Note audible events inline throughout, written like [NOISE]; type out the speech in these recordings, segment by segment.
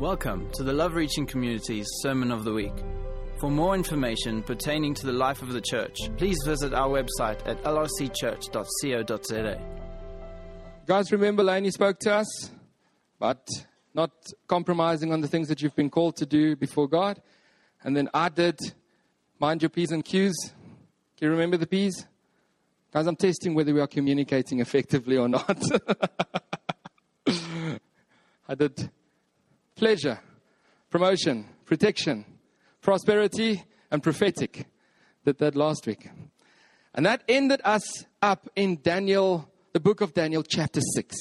Welcome to the Love Reaching Community's Sermon of the Week. For more information pertaining to the life of the church, please visit our website at lrcchurch.co.za. Guys, remember Laney spoke to us about not compromising on the things that you've been called to do before God. And then I did mind your P's and Q's. Can you remember the P's? Guys, I'm testing whether we are communicating effectively or not. [LAUGHS] I did pleasure, promotion, protection, prosperity, and prophetic. Did that last week. And that ended us up in Daniel, the book of Daniel, chapter 6.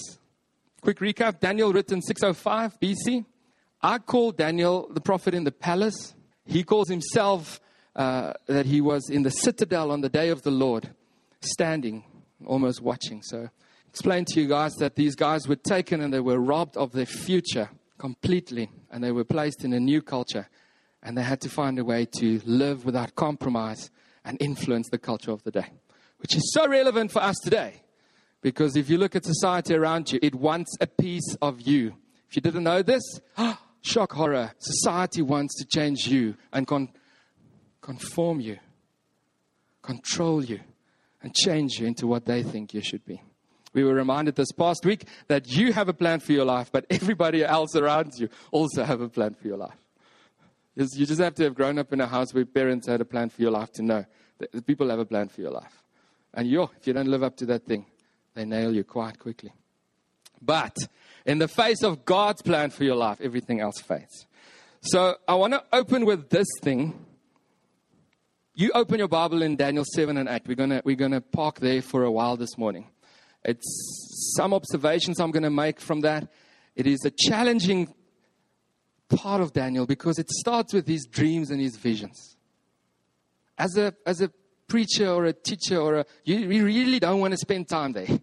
Quick recap Daniel written 605 BC. I call Daniel the prophet in the palace. He calls himself uh, that he was in the citadel on the day of the Lord, standing, almost watching. So, explain to you guys that these guys were taken and they were robbed of their future completely, and they were placed in a new culture, and they had to find a way to live without compromise and influence the culture of the day, which is so relevant for us today. Because if you look at society around you, it wants a piece of you. If you didn't know this, [GASPS] ah, shock horror. Society wants to change you and con- conform you, control you, and change you into what they think you should be. We were reminded this past week that you have a plan for your life, but everybody else around you also have a plan for your life. You just have to have grown up in a house where parents had a plan for your life to know that people have a plan for your life. And yo, if you don't live up to that thing, they nail you quite quickly. But in the face of God's plan for your life, everything else fades. So I want to open with this thing. You open your Bible in Daniel 7 and 8. We're going to we're gonna park there for a while this morning. It's some observations I'm going to make from that. It is a challenging part of Daniel because it starts with his dreams and his visions. As a, as a preacher or a teacher or a, you, you really don't want to spend time there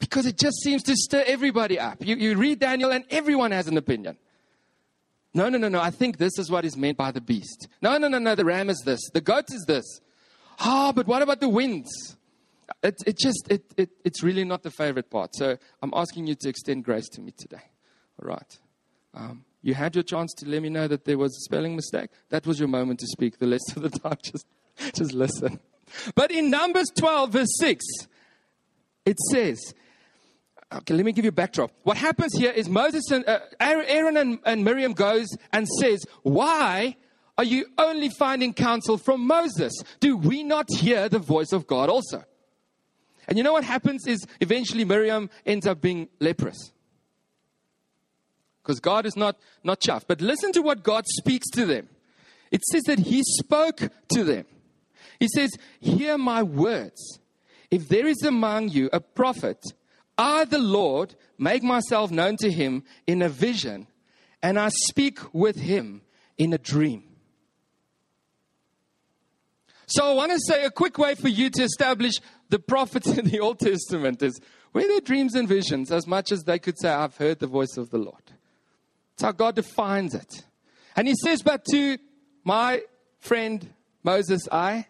because it just seems to stir everybody up. You, you read Daniel and everyone has an opinion. No, no, no, no. I think this is what is meant by the beast. No, no, no, no. The ram is this. The goat is this. Ah, oh, but what about the winds? It, it just, it, it, it's really not the favorite part. So I'm asking you to extend grace to me today. All right. Um, you had your chance to let me know that there was a spelling mistake. That was your moment to speak. The rest of the time, [LAUGHS] just, just listen. But in Numbers 12, verse 6, it says, okay, let me give you a backdrop. What happens here is Moses and uh, Aaron and, and Miriam goes and says, why are you only finding counsel from Moses? Do we not hear the voice of God also? And you know what happens is eventually Miriam ends up being leprous. Because God is not, not chuffed. But listen to what God speaks to them. It says that He spoke to them. He says, Hear my words. If there is among you a prophet, I, the Lord, make myself known to him in a vision, and I speak with him in a dream. So I want to say a quick way for you to establish the prophets [LAUGHS] in the Old Testament is were their dreams and visions as much as they could say, I've heard the voice of the Lord. It's how God defines it. And he says, But to my friend Moses, I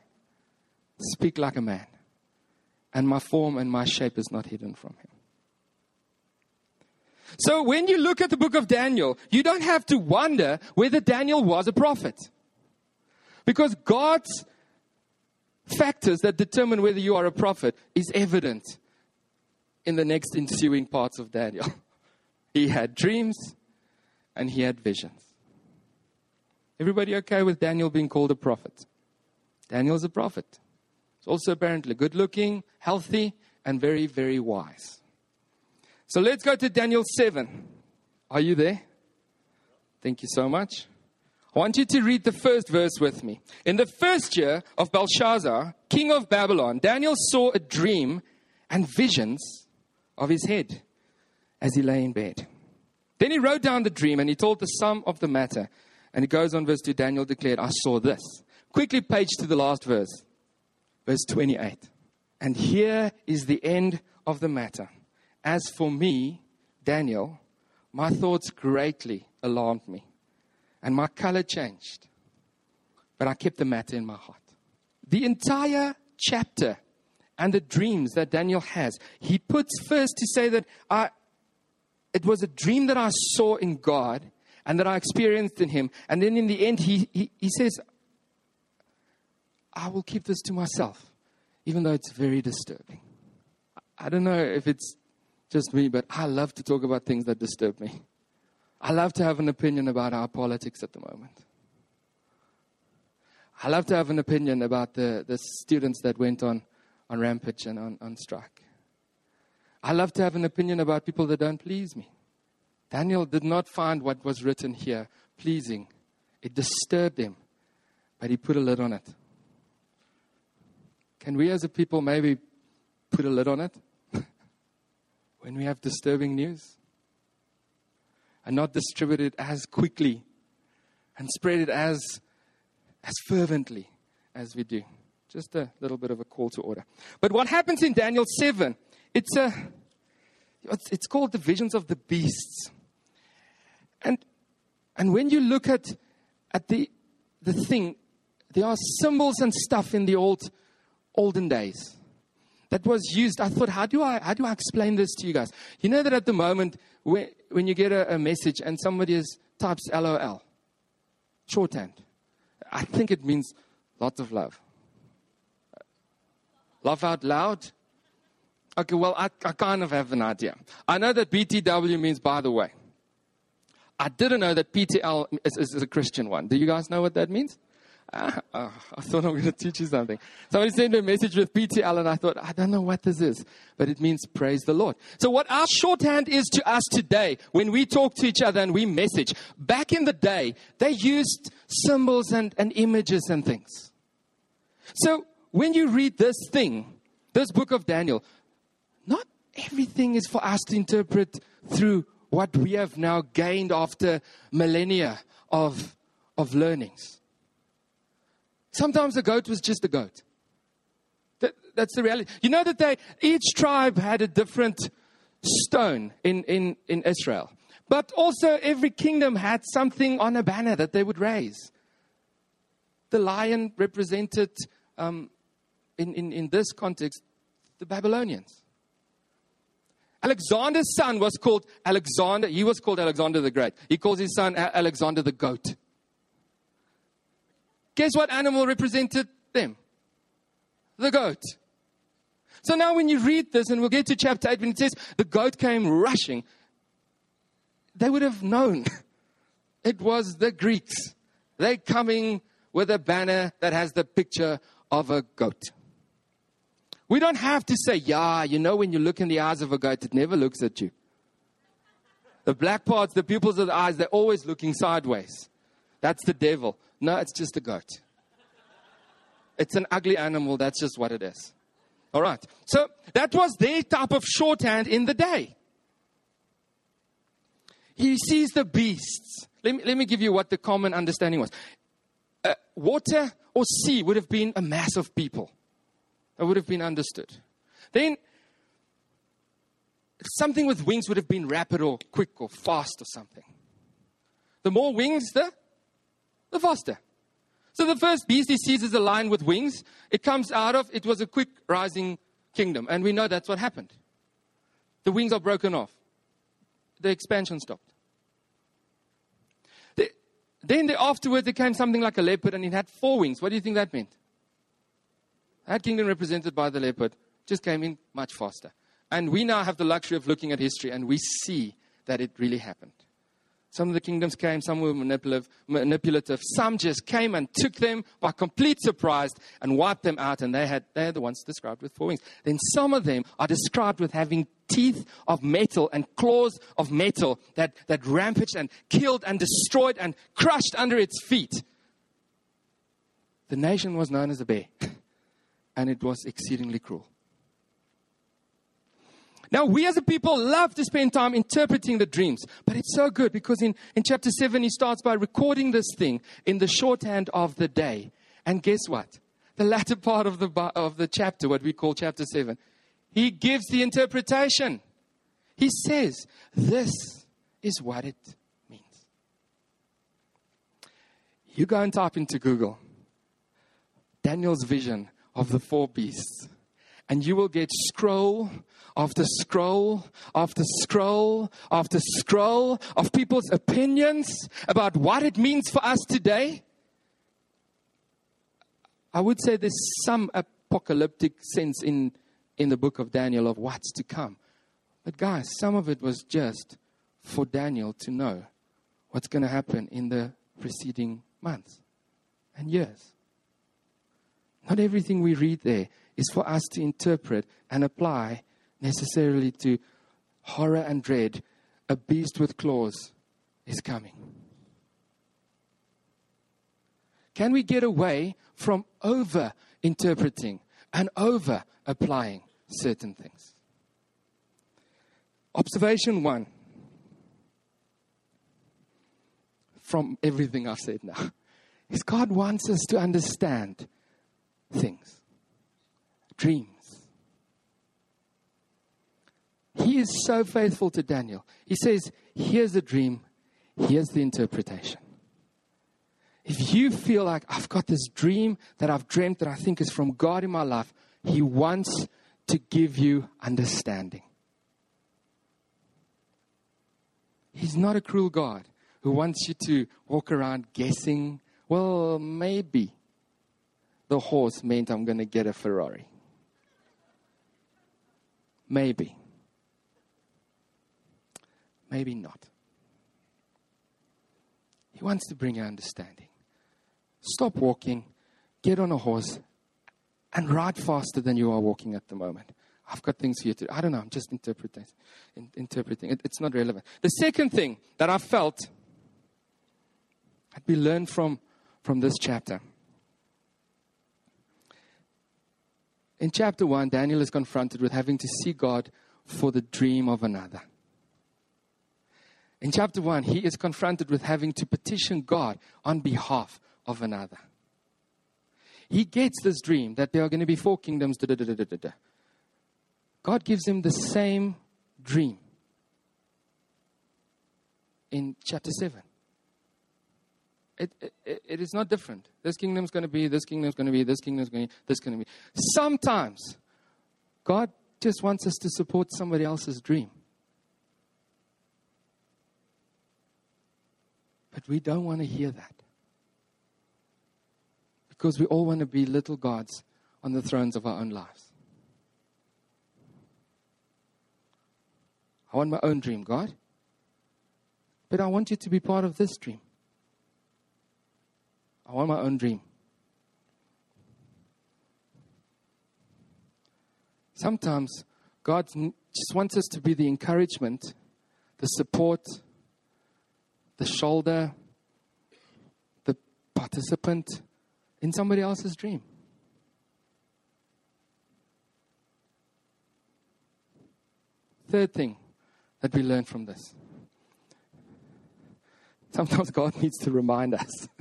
speak like a man, and my form and my shape is not hidden from him. So when you look at the book of Daniel, you don't have to wonder whether Daniel was a prophet. Because God's factors that determine whether you are a prophet is evident in the next ensuing parts of Daniel. [LAUGHS] He had dreams and he had visions. Everybody okay with Daniel being called a prophet? Daniel's a prophet. He's also apparently good looking, healthy, and very, very wise. So let's go to Daniel 7. Are you there? Thank you so much. I want you to read the first verse with me. In the first year of Belshazzar, king of Babylon, Daniel saw a dream and visions of his head as he lay in bed. Then he wrote down the dream and he told the sum of the matter. And it goes on, verse 2 Daniel declared, I saw this. Quickly page to the last verse, verse 28. And here is the end of the matter. As for me, Daniel, my thoughts greatly alarmed me and my color changed. But I kept the matter in my heart. The entire chapter and the dreams that Daniel has, he puts first to say that I, it was a dream that I saw in God, and that I experienced in him. And then in the end, he, he, he says, I will keep this to myself, even though it's very disturbing. I don't know if it's just me, but I love to talk about things that disturb me. I love to have an opinion about our politics at the moment. I love to have an opinion about the, the students that went on, on rampage and on, on strike. I love to have an opinion about people that don't please me. Daniel did not find what was written here pleasing, it disturbed him, but he put a lid on it. Can we as a people maybe put a lid on it [LAUGHS] when we have disturbing news? And not distribute it as quickly and spread it as, as fervently as we do. Just a little bit of a call to order. But what happens in Daniel 7, it's, a, it's, it's called the visions of the beasts. And, and when you look at, at the, the thing, there are symbols and stuff in the old olden days that was used. I thought, how do I, how do I explain this to you guys? You know that at the moment, when, when you get a, a message and somebody is, types LOL, shorthand, I think it means lots of love. Laugh out loud? Okay, well, I, I kind of have an idea. I know that BTW means by the way. I didn't know that PTL is, is, is a Christian one. Do you guys know what that means? Oh, [LAUGHS] I thought I'm going to teach you something. Somebody sent me a message with PTL, and I thought, I don't know what this is, but it means praise the Lord. So, what our shorthand is to us today, when we talk to each other and we message, back in the day, they used symbols and, and images and things. So, when you read this thing, this book of Daniel, not everything is for us to interpret through what we have now gained after millennia of, of learnings. Sometimes the goat was just a goat. That, that's the reality. You know that they, each tribe had a different stone in, in, in Israel. But also, every kingdom had something on a banner that they would raise. The lion represented, um, in, in, in this context, the Babylonians. Alexander's son was called Alexander. He was called Alexander the Great. He calls his son Alexander the Goat. Guess what animal represented them? The goat. So now, when you read this, and we'll get to chapter 8, when it says the goat came rushing, they would have known [LAUGHS] it was the Greeks. They're coming with a banner that has the picture of a goat. We don't have to say, yeah, you know, when you look in the eyes of a goat, it never looks at you. The black parts, the pupils of the eyes, they're always looking sideways. That's the devil. No, it's just a goat. It's an ugly animal. That's just what it is. All right. So that was their type of shorthand in the day. He sees the beasts. Let me, let me give you what the common understanding was. Uh, water or sea would have been a mass of people. That would have been understood. Then something with wings would have been rapid or quick or fast or something. The more wings, the the faster. So the first beast he sees is a lion with wings. It comes out of, it was a quick rising kingdom. And we know that's what happened. The wings are broken off. The expansion stopped. The, then the, afterwards there came something like a leopard and it had four wings. What do you think that meant? That kingdom represented by the leopard just came in much faster. And we now have the luxury of looking at history and we see that it really happened. Some of the kingdoms came, some were manipulative, manipulative. Some just came and took them by complete surprise and wiped them out, and they had they are the ones described with four wings. Then some of them are described with having teeth of metal and claws of metal that, that rampaged and killed and destroyed and crushed under its feet. The nation was known as a bear, [LAUGHS] and it was exceedingly cruel. Now, we as a people love to spend time interpreting the dreams, but it's so good because in, in chapter 7, he starts by recording this thing in the shorthand of the day. And guess what? The latter [LAUGHS] part of the, of the chapter, what we call chapter 7, he gives the interpretation. He says, This is what it means. You go and type into Google Daniel's vision of the four beasts and you will get scroll after scroll after scroll after scroll of people's opinions about what it means for us today. I would say there's some apocalyptic sense in, in the book of Daniel of what's to come. But, guys, some of it was just for Daniel to know what's going to happen in the preceding months and years. Not everything we read there is for us to interpret and apply necessarily to horror and dread. A beast with claws is coming. Can we get away from over interpreting and over applying certain things? Observation one from everything I've said now is God wants us to understand things, dreams. He is so faithful to Daniel. He says, Here's the dream, here's the interpretation. If you feel like I've got this dream that I've dreamt that I think is from God in my life, He wants to give you understanding. He's not a cruel God who wants you to walk around guessing, well, maybe the horse meant I'm going to get a Ferrari. Maybe. Maybe not. He wants to bring you understanding. Stop walking, get on a horse, and ride faster than you are walking at the moment. I've got things here to. I don't know. I'm just interpreting. In, interpreting. It, it's not relevant. The second thing that I felt that we learned from from this chapter. In chapter one, Daniel is confronted with having to see God for the dream of another. In chapter one, he is confronted with having to petition God on behalf of another. He gets this dream that there are going to be four kingdoms. Da, da, da, God gives him the same dream in chapter 7. It, it, it is not different. This kingdom is going to be, this kingdom is going to be, this kingdom's going to be, this going to be. Sometimes God just wants us to support somebody else's dream. But we don't want to hear that. Because we all want to be little gods on the thrones of our own lives. I want my own dream, God. But I want you to be part of this dream. I want my own dream. Sometimes God just wants us to be the encouragement, the support, the shoulder, the participant in somebody else's dream. Third thing that we learn from this. Sometimes God needs to remind us. [LAUGHS]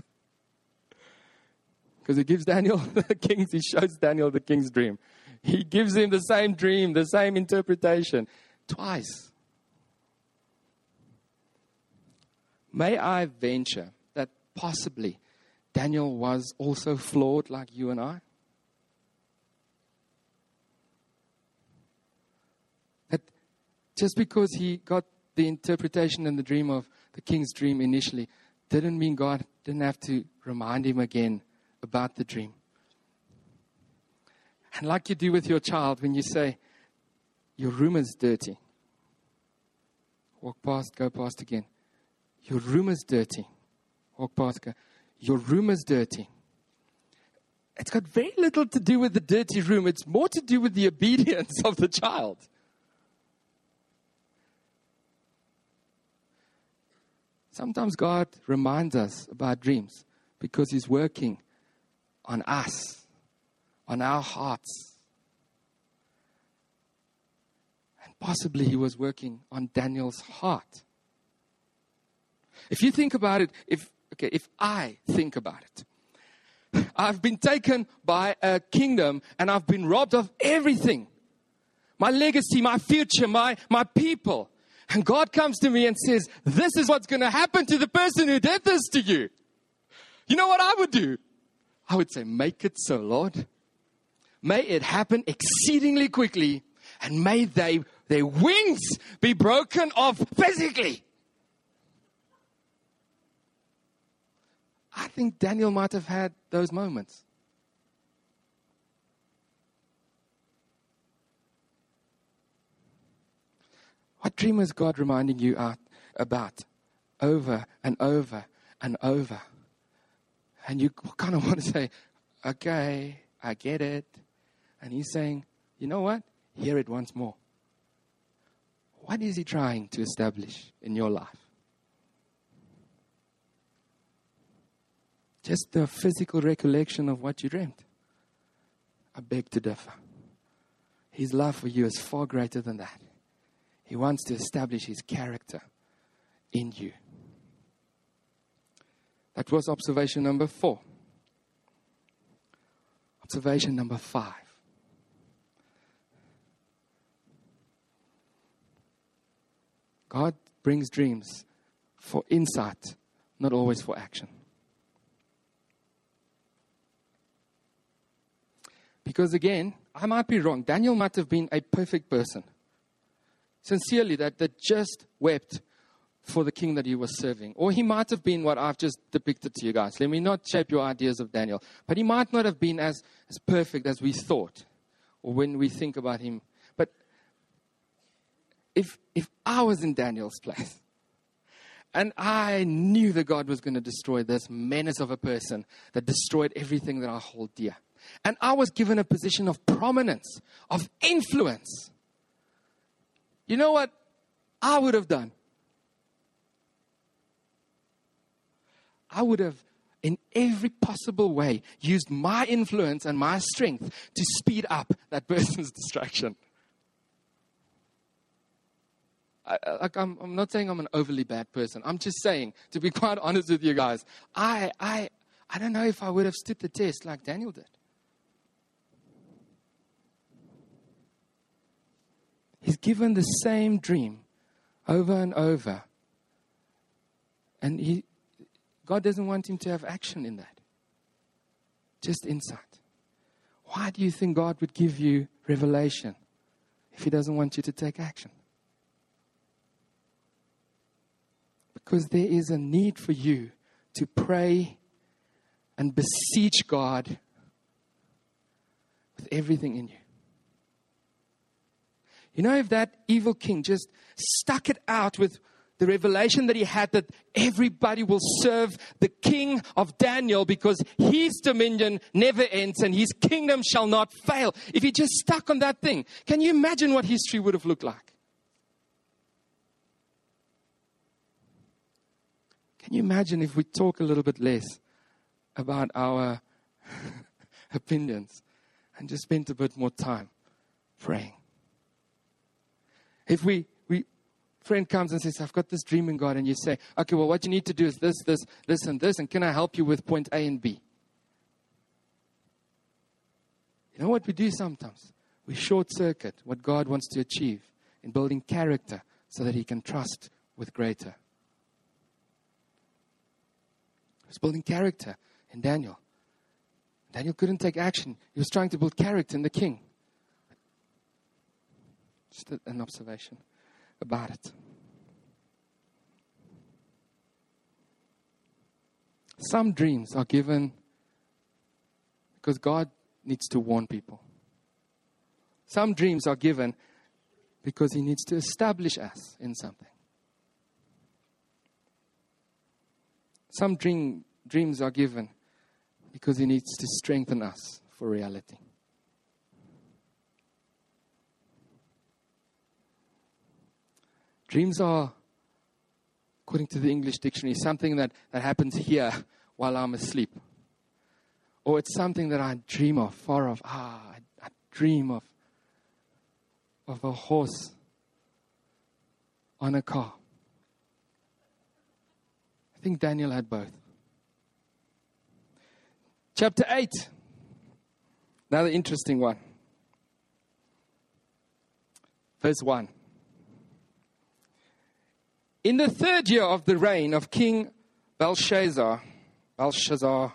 Because he gives Daniel [LAUGHS] the king's, he shows Daniel the king's dream. He gives him the same dream, the same interpretation twice. May I venture that possibly Daniel was also flawed like you and I? That just because he got the interpretation and the dream of the king's dream initially didn't mean God didn't have to remind him again about the dream. And like you do with your child when you say, Your room is dirty. Walk past, go past again. Your room is dirty. Walk past, go. Your room is dirty. It's got very little to do with the dirty room, it's more to do with the obedience of the child. Sometimes God reminds us about dreams because He's working on us, on our hearts. And possibly He was working on Daniel's heart. If you think about it, if okay, if I think about it, I've been taken by a kingdom and I've been robbed of everything. My legacy, my future, my, my people. And God comes to me and says, This is what's going to happen to the person who did this to you. You know what I would do? I would say, Make it so, Lord. may it happen exceedingly quickly, and may they, their wings be broken off physically. I think Daniel might have had those moments. What dream is God reminding you out about over and over and over? And you kind of [LAUGHS] want to say, okay, I get it. And he's saying, you know what? Hear it once more. What is he trying to establish in your life? Just the physical recollection of what you dreamt. I beg to differ. His love for you is far greater than that. He wants to establish his character in you. That was observation number four. Observation number five. God brings dreams for insight, not always for action. Because again, I might be wrong. Daniel might have been a perfect person. Sincerely, that, that just wept for the king that he was serving. Or he might have been what I've just depicted to you guys. Let me not shape your ideas of Daniel. But he might not have been as, as perfect as we thought or when we think about him. But if, if I was in Daniel's place and I knew that God was going to destroy this menace of a person that destroyed everything that I hold dear, and I was given a position of prominence, of influence, you know what I would have done? I would have, in every possible way, used my influence and my strength to speed up that [LAUGHS] person's destruction. I, like I'm, I'm not saying I'm an overly bad person. I'm just saying, to be [LAUGHS] quite honest with you guys, I, I, I don't know if I would have stood the test like Daniel did. He's given the same dream over and over. And he, God doesn't want him to have action in that, just insight. Why do you think God would give you revelation if he doesn't want you to take action? Because there is a need for you to pray and beseech God with everything in you. You know, if that evil king just stuck it out with the revelation that he had that everybody will serve the king of Daniel because his dominion never ends and his kingdom shall not fail. If he just stuck on that thing, can you imagine what history would have looked like? Can you imagine if we talk a little bit less about our [LAUGHS] opinions and just spend a bit more time praying? If we, we friend comes and says, I've got this dream in God, and you say, okay, well, what you need to do is this, this, this, and this, and can I help you with point A and B? You know what we do sometimes? We short circuit what God wants to achieve in building character so that He can trust with greater. Was building character in Daniel. Daniel couldn't take action. He was trying to build character in the king. Just an observation about it. Some dreams are given because God needs to warn people. Some dreams are given because He needs to establish us in something. Some dream, dreams are given because He needs to strengthen us for reality. Dreams are, according to the English dictionary, something that, that happens here while I'm asleep. Or it's something that I dream of, far off. Ah, I, I dream of, of a horse on a car. I think Daniel had both. Chapter 8. Another interesting one. Verse 1. In the third year of the reign of King Belshazzar, Belshazzar,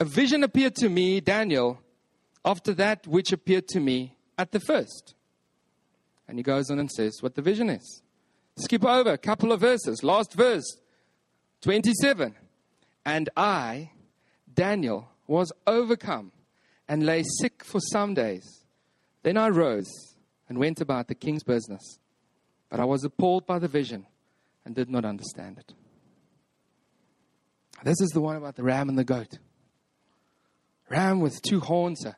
a vision appeared to me, Daniel, after that which appeared to me at the first. And he goes on and says what the vision is. Skip over a couple of verses. Last verse, 27. And I, Daniel, was overcome and lay sick for some days. Then I rose and went about the king's business. But I was appalled by the vision and did not understand it. This is the one about the ram and the goat. Ram with two horns, a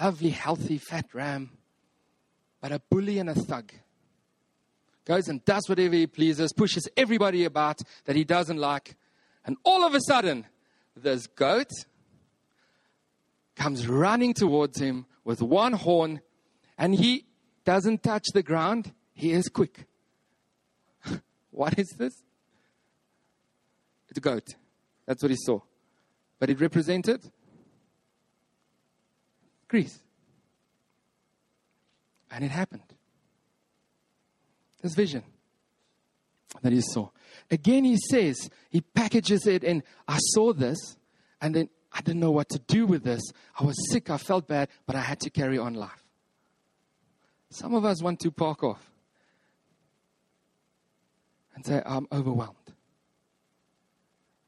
lovely, healthy, fat ram, but a bully and a thug. Goes and does whatever he pleases, pushes everybody about that he doesn't like. And all of a sudden, this goat comes running towards him with one horn, and he doesn't touch the ground. He is quick. [LAUGHS] what is this? It's a goat. That's what he saw. But it represented Greece. And it happened. This vision that he saw. Again, he says, he packages it in. I saw this, and then I didn't know what to do with this. I was sick, I felt bad, but I had to carry on life. Some of us want to park off and say, I'm overwhelmed.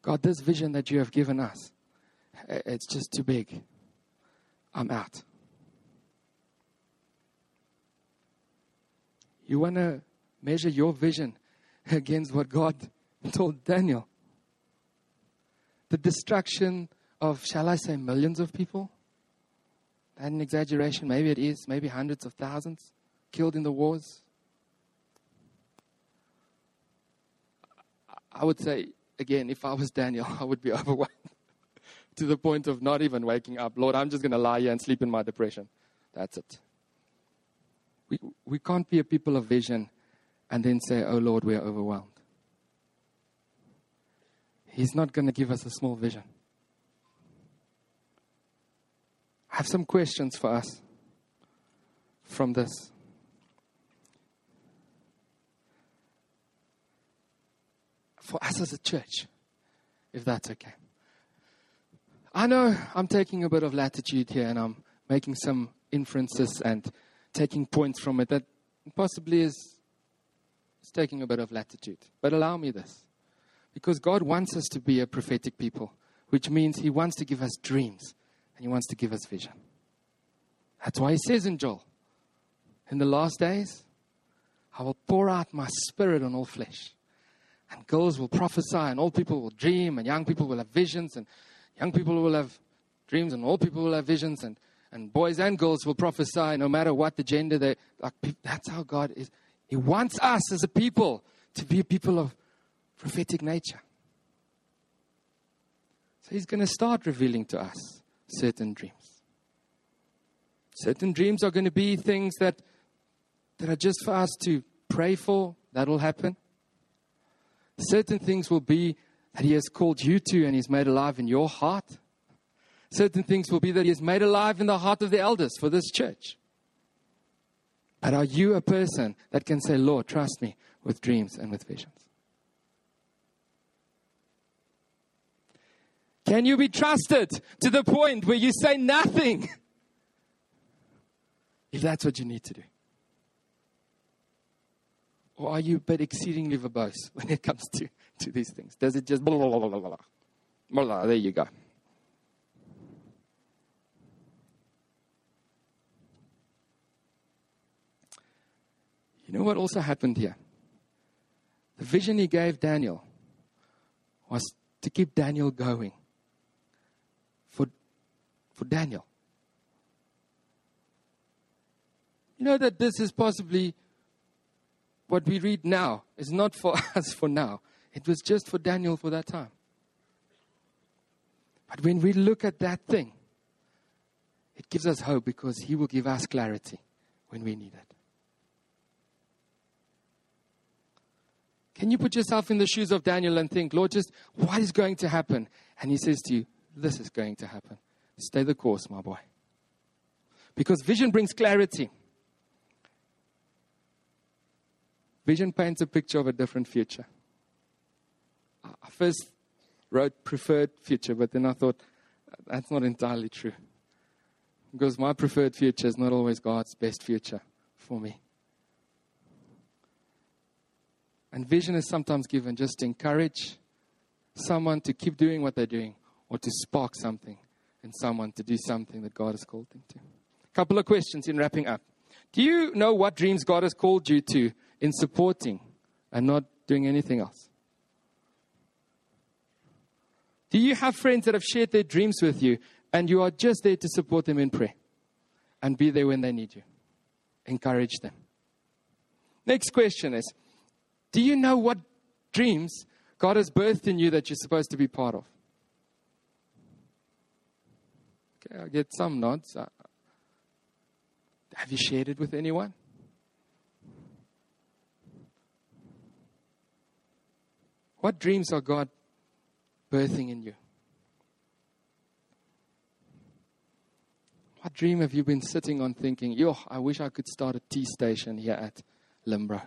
God, this vision that you have given us, it's just too big. I'm out. You want to measure your vision [LAUGHS] against what God [LAUGHS] told Daniel? The destruction of, shall I say, millions of people? That an exaggeration? Maybe it is. Maybe hundreds of thousands killed in the wars. I would say, again, if I was Daniel, [LAUGHS] I would be overwhelmed [LAUGHS] to the point of not even waking up. Lord, I'm just going to lie here and sleep in my depression. That's it. We, we can't be a people of vision and then say, Oh Lord, we are overwhelmed. He's not going to give us a small vision. I have some questions for us from this. For us as a church, if that's okay. I know I'm taking a bit of latitude here and I'm making some inferences and taking points from it that possibly is, is taking a bit of latitude. But allow me this. Because God wants us to be a prophetic people, which means He wants to give us dreams and He wants to give us vision. That's why He says in Joel, in the last days, I will pour out my spirit on all flesh. And girls will prophesy, and old people will dream, and young people will have visions, and Young people will have dreams, and old people will have visions, and, and boys and girls will prophesy no matter what the gender they like. That's how God is. He wants us as a people to be a people of prophetic nature. So He's going to start revealing to us certain dreams. Certain dreams are going to be things that, that are just for us to pray for. That will happen. Certain things will be that He has called you to and He's made alive in your heart. Certain things will be that He has made alive in the heart of the elders for this church. But are you a person that can say, Lord, trust me with dreams and with visions? Can you be trusted to the point where you say nothing? [LAUGHS] If that's what you need to do. Or are you a bit exceedingly verbose [LAUGHS] when it comes to to these things? Does it just blah, blah, blah, blah, blah, blah, blah, there you go. You know what also happened here? The vision he gave Daniel was to keep Daniel going. For, for Daniel. You know that this is possibly what we read now is not for [LAUGHS] us for now. It was just for Daniel for that time. But when we look at that thing, it gives us hope because He will give us clarity when we need it. Can you put yourself in the shoes of Daniel and think, Lord, just what is going to happen? And He says to you, This is going to happen. Stay the course, my boy. Because vision brings clarity. Vision paints a picture of a different future. I first wrote preferred future, but then I thought that's not entirely true. Because my preferred future is not always God's best future for me. And vision is sometimes given just to encourage someone to keep doing what they're doing or to spark something in someone to do something that God has called them to. A couple of questions in wrapping up. Do you know what dreams God has called you to in supporting and not doing anything else? Do you have friends that have shared their dreams with you and you are just there to support them in prayer and be there when they need you? Encourage them. Next question is Do you know what dreams God has birthed in you that you're supposed to be part of? Okay, I get some nods. Uh, have you shared it with anyone? What dreams are God birthing in you? What dream have you been sitting on thinking, yo, I wish I could start a tea station here at Limbro?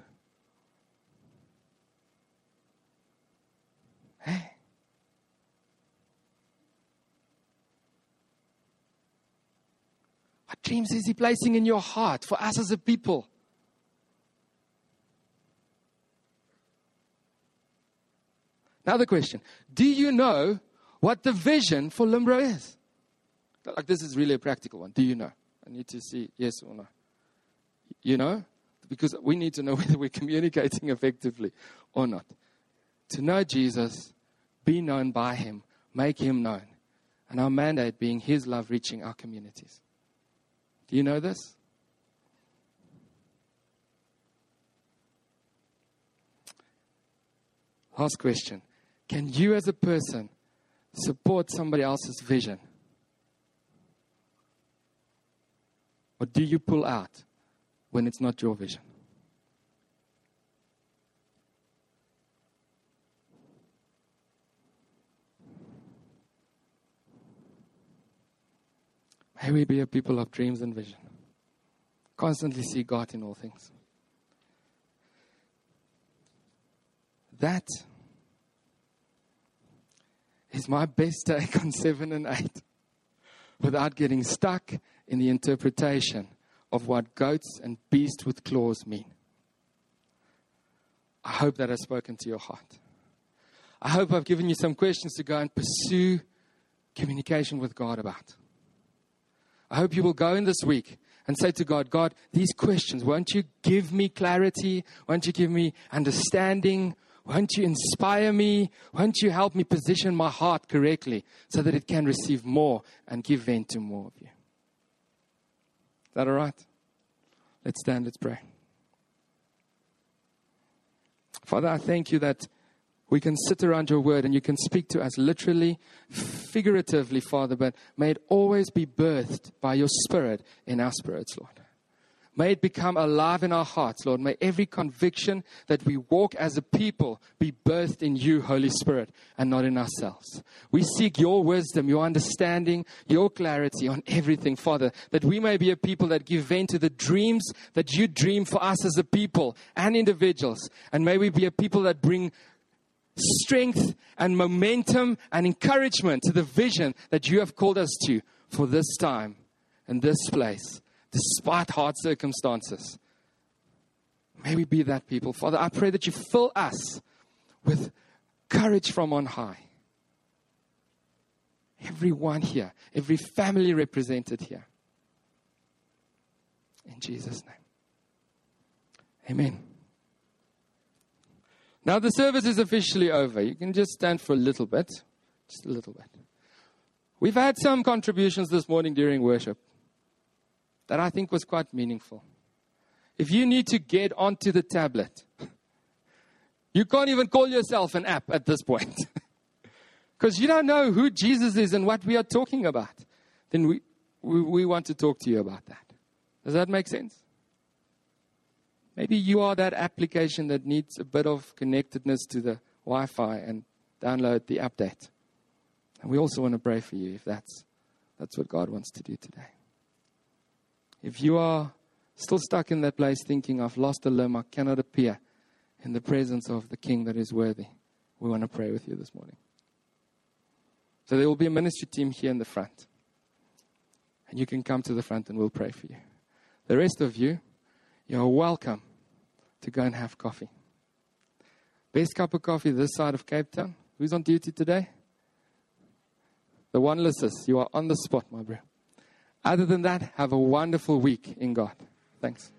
Hey. What dreams is He placing in your heart for us as a people? Another question Do you know what the vision for Limbro is? Like, this is really a practical one. Do you know? I need to see yes or no. You know? Because we need to know [LAUGHS] whether we're communicating effectively or not. To know Jesus, be known by Him, make Him known. And our mandate being His love reaching our communities. Do you know this? Last question. Can you, as a person, support somebody else's vision? Or do you pull out when it's not your vision? May we be a people of dreams and vision. Constantly see God in all things. That is my best take [LAUGHS] on 7 and 8 without getting stuck in the interpretation of what goats and beasts with claws mean. I hope that has spoken to your heart. I hope I've given you some questions to go and pursue communication with God about. I hope you will go in this week and say to God, God, these questions, won't you give me clarity? Won't you give me understanding? Won't you inspire me? Won't you help me position my heart correctly so that it can receive more and give vent to more of you? Is that all right? Let's stand, let's pray. Father, I thank you that we can sit around your word and you can speak to us literally, figuratively, Father, but may it always be birthed by your spirit in our spirits, Lord. May it become alive in our hearts, Lord. May every conviction that we walk as a people be birthed in you, Holy Spirit, and not in ourselves. We seek your wisdom, your understanding, your clarity on everything, Father, that we may be a people that give vent to the dreams that you dream for us as a people and individuals. And may we be a people that bring strength and momentum and encouragement to the vision that you have called us to for this time and this place despite hard circumstances. May we be that people. Father, I pray that you fill us with courage from on high. Everyone here, every family represented here. In Jesus' name. Amen. Now the service is officially over. You can just stand for a little bit. Just a little bit. We've had some contributions this morning during worship that I think was quite meaningful. If you need to get onto the tablet, [LAUGHS] you can't even call yourself an app at this point. [LAUGHS] Because you don't know who Jesus is and what we are talking about. Then we, we, we want to talk to you about that. Does that make sense? Maybe you are that application that needs a bit of connectedness to the Wi Fi and download the update. And we also want to pray for you if that's, that's what God wants to do today. If you are still stuck in that place thinking, I've lost a limb, I cannot appear in the presence of the King that is worthy, we want to pray with you this morning. So there will be a ministry team here in the front. and you can come to the front and we'll pray for you. The rest of you, you're welcome to go and have coffee. Best cup of coffee this side of Cape Town. Who's on duty today? The one Lysis. You are on the spot, my bro. Other than that, have a wonderful week in God. Thanks.